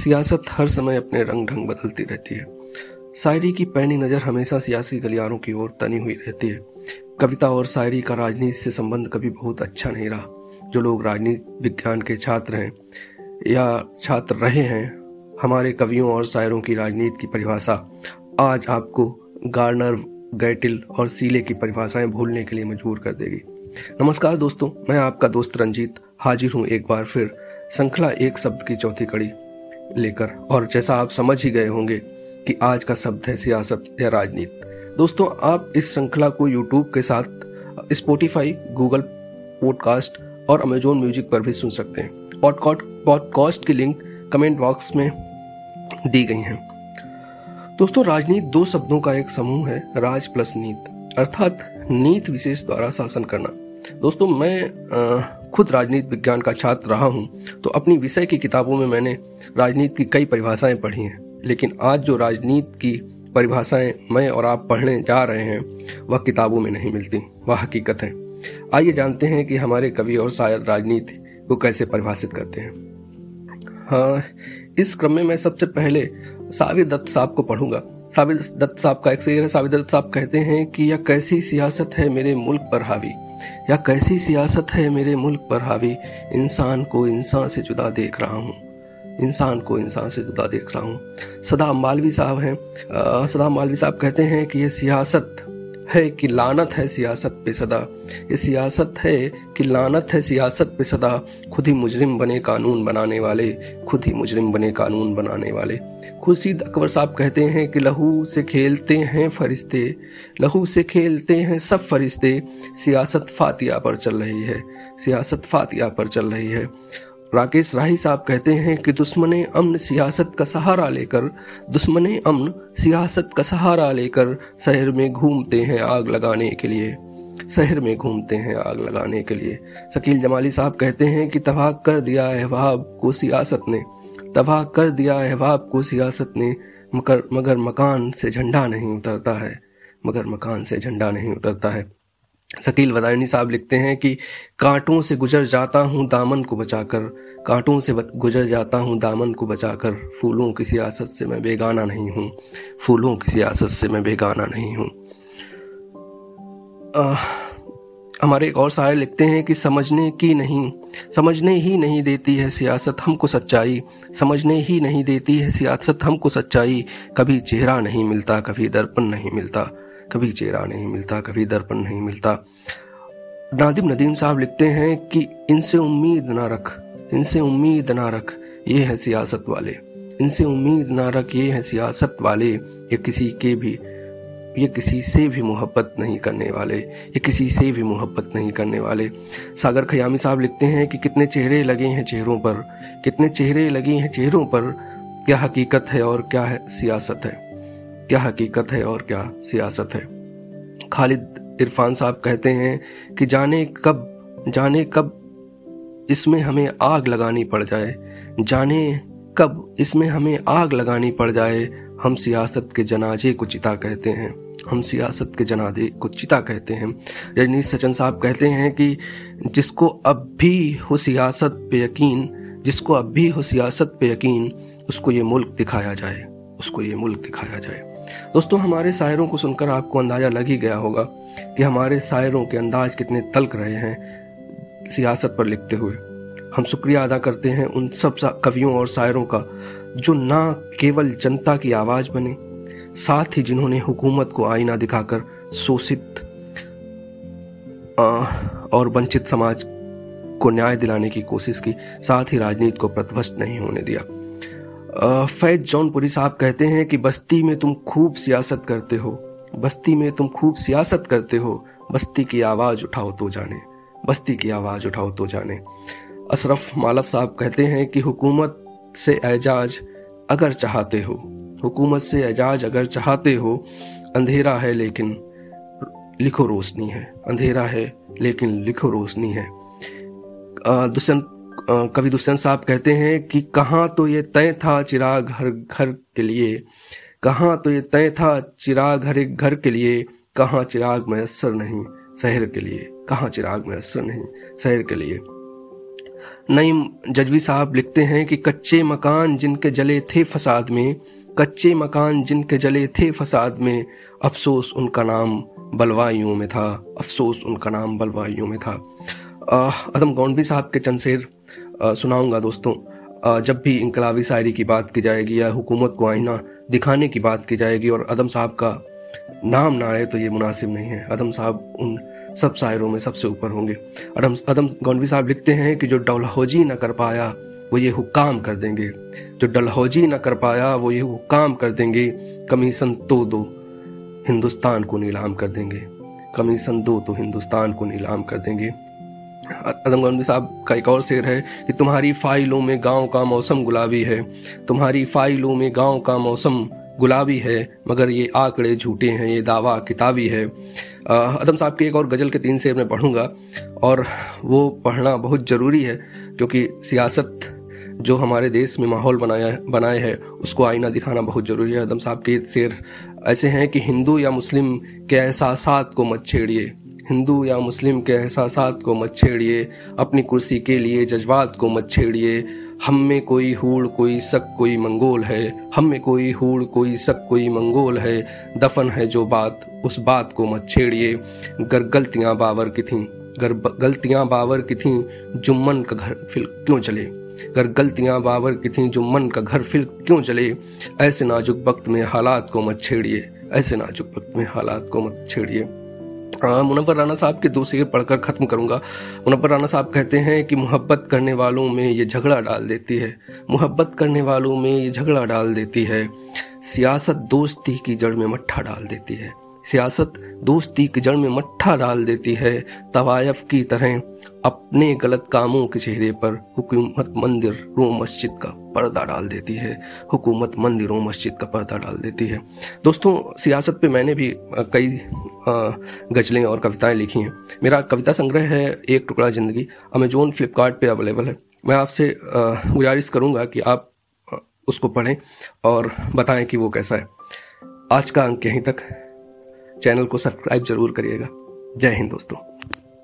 सियासत हर समय अपने रंग ढंग बदलती रहती है। शायरी की पैनी नज़र हमेशा सियासी गलियारों की ओर तनी हुई रहती है। कविता और शायरी का राजनीति से संबंध कभी बहुत अच्छा नहीं रहा। जो लोग राजनीति विज्ञान के छात्र हैं या छात्र रहे हैं, हमारे कवियों और शायरों की राजनीति की परिभाषा आज आपको गार्नर, गैटिल और सीले की परिभाषाएँ भूलने के लिए मजबूर कर देगी। नमस्कार दोस्तों, मैं आपका दोस्त रंजीत, हाजिर हूँ एक बार फिर श्रृंखला एक शब्द की चौथी कड़ी। लेकर। और जैसा आप समझ ही गए होंगे कि आज का शब्द है सियासत या राजनीति। दोस्तों, आप इस श्रृंखला को यूट्यूब के साथ स्पोटिफाई गूगल पॉडकास्ट और अमेजोन म्यूज़िक पर भी सुन सकते हैं। पॉडकास्ट की लिंक कमेंट बॉक्स में दी गई है। दोस्तों, राजनीति दो शब्दों का एक समूह है, राज प्लस नीत। अर्थात नीत विशेष द्वारा शासन करना। दोस्तों, मैं खुद राजनीति विज्ञान का छात्र रहा हूँ तो अपनी विषय की किताबों में मैंने राजनीति की कई परिभाषाएँ पढ़ी हैं। लेकिन आज जो राजनीति की परिभाषाएँ मैं और आप पढ़ने जा रहे हैं, वह किताबों में नहीं मिलती, वह हकीकत है। आइए जानते हैं कि हमारे कवि और शायर राजनीति को कैसे परिभाषित करते हैं। हाँ इस क्रम में मैं सबसे पहले साविर दत्त साहब को पढ़ूँगा। साविर दत्त साहब का एक शेर है दत्त साहब कहते हैं कि यह कैसी सियासत है मेरे मुल्क पर हावी। या कैसी सियासत है मेरे मुल्क पर हावी? इंसान को इंसान से जुदा देख रहा हूँ। इंसान को इंसान से जुदा देख रहा हूँ। सदा मालवी साहब हैं। सदा मालवी साहब कहते हैं कि ये सियासत है कि लानत है सियासत पे सदा। ये सियासत है कि लानत है सियासत पे सदा। खुद ही मुजरिम बने कानून बनाने वाले, खुद ही मुजरिम बने कानून बनाने वाले। खुर्शीद अकबर साहब कहते हैं कि लहू से खेलते हैं फरिश्ते, लहू से खेलते हैं सब फरिश्ते। सियासत फातिया पर चल रही है, सियासत फातिया पर चल रही है। राकेश राही साहब कहते हैं कि दुश्मन अमन सियासत का सहारा लेकर, दुश्मन अमन सियासत का सहारा लेकर शहर में घूमते हैं आग लगाने के लिए। शहर में घूमते हैं आग लगाने के लिए। शकील जमाली साहब कहते हैं कि तबाह कर दिया अहबाब को सियासत ने। तबाह कर दिया अहबाब को सियासत ने। मगर मगर मकान से झंडा नहीं उतरता है। मगर मकान से झंडा नहीं उतरता है। शकील वदायनी साहब लिखते हैं कि कांटों से गुजर जाता हूँ दामन को बचाकर, कांटों से गुजर जाता हूँ दामन को बचाकर, फूलों की सियासत से मैं बेगाना नहीं हूँ, फूलों की सियासत से मैं बेगाना नहीं हूँ। हमारे एक और शायर लिखते हैं कि समझने की नहीं, समझने ही नहीं देती है सियासत हमको सच्चाई, समझने ही नहीं देती है सियासत हमको सच्चाई, कभी चेहरा नहीं मिलता, कभी दर्पण नहीं मिलता। कभी चेहरा नहीं मिलता, कभी दर्पण नहीं मिलता। नादिम नदीम साहब लिखते हैं कि इनसे उम्मीद ना रख, इनसे उम्मीद ना रख, ये है सियासत वाले। इनसे उम्मीद ना रख, ये है सियासत वाले। ये किसी के भी, ये किसी से भी मोहब्बत नहीं करने वाले, ये किसी से भी मोहब्बत नहीं करने वाले। सागर खयामी साहब लिखते हैं कि कितने चेहरे लगे हैं चेहरों पर, कितने चेहरे लगे हैं चेहरों पर, क्या हकीकत है और क्या है सियासत है। क्या हकीकत है और क्या सियासत है? खालिद इरफान साहब कहते हैं कि जाने कब जाने कब इसमें हमें आग लगानी पड़ जाए। जाने कब इसमें हमें आग लगानी पड़ जाए, हम सियासत के जनाजे को चिता कहते हैं। हम सियासत के जनाजे को चिता कहते हैं। रजनीश सचन साहब कहते हैं कि जिसको अब भी हो सियासत पे यकीन, जिसको अब भी हो सियासत पे यकीन, उसको ये मुल्क दिखाया जाए, उसको ये मुल्क दिखाया जाए। दोस्तों, हमारे शायरों को सुनकर आपको अंदाज़ा लग ही गया होगा कि हमारे शायरों के अंदाज कितने तल्क रहे हैं सियासत पर लिखते हुए। हम शुक्रिया अदा करते हैं उन सब कवियों और शायरों का, जो ना केवल जनता की आवाज़ बने, साथ ही जिन्होंने हुकूमत को आईना दिखाकर शोषित और वंचित समाज को न्याय दिलाने की कोशिश की, साथ ही राजनीति को प्रतिवस्त नहीं होने दिया। फैज जौनपुरी साहब कहते हैं कि बस्ती में तुम खूब सियासत करते हो। बस्ती में तुम खूब सियासत करते हो। बस्ती की आवाज़ उठाओ तो जाने। बस्ती की आवाज़ उठाओ तो जाने। अशरफ मालव साहब कहते हैं कि हुकूमत से एजाज अगर चाहते हो। हुकूमत से एजाज अगर चाहते हो, अंधेरा है लेकिन लिखो रोशनी है। अंधेरा है लेकिन लिखो रोशनी है। दुष्यंत कवि दुष्यंत साहब कहते हैं कि कहाँ तो ये तय था चिराग हर घर के लिए? कहाँ तो ये तय था चिराग हर एक घर के लिए? कहाँ चिराग मैसर नहीं शहर के लिए? कहाँ चिराग मैसर नहीं शहर के लिए? नईम जजवी साहब लिखते हैं कि कच्चे मकान जिनके जले थे फसाद में, कच्चे मकान जिनके जले थे फसाद में, अफसोस उनका नाम बलवाइयों में था, अफसोस उनका नाम बलवाइयों में था। अदम गौंडवी साहब के चंद शेर सुनाऊँगा दोस्तों। जब भी इनकलाबी शायरी की बात की जाएगी या हुकूमत को आईना दिखाने की बात की जाएगी और अदम साहब का नाम ना आए तो ये मुनासिब नहीं है। अदम साहब उन सब शायरों में सबसे ऊपर होंगे। अदम अदम गौनवी साहब लिखते हैं कि जो डलहौजी ना कर पाया, वो ये हुक्म कर देंगे। जो डलहौजी ना कर पाया, वो ये हुक्म कर देंगे। कमीशन तो दो हिंदुस्तान को नीलाम कर देंगे। कमीशन दो तो हिंदुस्तान को नीलाम कर देंगे। अदम गंदी साहब का एक और शेर है कि तुम्हारी फाइलों में गाँव का मौसम गुलाबी है। तुम्हारी फाइलों में गाँव का मौसम गुलाबी है, मगर ये आंकड़े झूठे हैं, ये दावा किताबी है। अदम साहब की एक और गज़ल के तीन शेर मैं पढ़ूँगा, और वो पढ़ना बहुत ज़रूरी है, क्योंकि सियासत जो हमारे देश में माहौल बनाया, बनाए है, उसको आईना दिखाना बहुत ज़रूरी है। अदम साहब के शेर ऐसे हैं कि हिंदू या मुस्लिम के एहसास को मत छेड़िए। हिंदू या मुस्लिम के एहसास को मत छेड़िए, अपनी कुर्सी के लिए जज्बात को मत छेड़िए। हम में कोई हूड़, कोई शक, कोई मंगोल है। हम में कोई हूड़, कोई शक, कोई मंगोल है। दफन है जो बात, उस बात को मत छेड़िए। गर गलतियाँ बावर की थी, गर गलतियाँ बावर की थी जुम्मन का घर फिर क्यों चले? गर गलतियाँ बावर की थी जुम्मन का घर फिर क्यों चले? ऐसे नाजुक वक्त में हालात को मत छेड़िए, ऐसे नाजुक वक्त में हालात को मत छेड़िए। मुनवर राना साहब के दो शेर पढ़कर खत्म करूँगा। मुनवर राना साहब कहते हैं कि मोहब्बत करने वालों में ये झगड़ा डाल देती है। मोहब्बत करने वालों में ये झगड़ा डाल देती है। सियासत दोस्ती की जड़ में मट्ठा डाल देती है। सियासत दोस्ती की जड़ में मट्ठा डाल देती है। तवायफ की तरह अपने गलत कामों के चेहरे पर हुकूमत मंदिर रो मस्जिद का पर्दा डाल देती है। हुकूमत मंदिरों मस्जिद का पर्दा डाल देती है। दोस्तों, सियासत पे मैंने भी कई गजलें और कविताएँ लिखी हैं। मेरा कविता संग्रह है एक टुकड़ा ज़िंदगी। अमेजोन फ्लिपकार्ट अवेलेबल है। मैं आपसे गुजारिश करूँगा कि आप उसको पढ़ें और बताएँ कि वो कैसा है। आज का अंक यहीं तक। चैनल को सब्सक्राइब ज़रूर करिएगा। जय हिंद दोस्तों।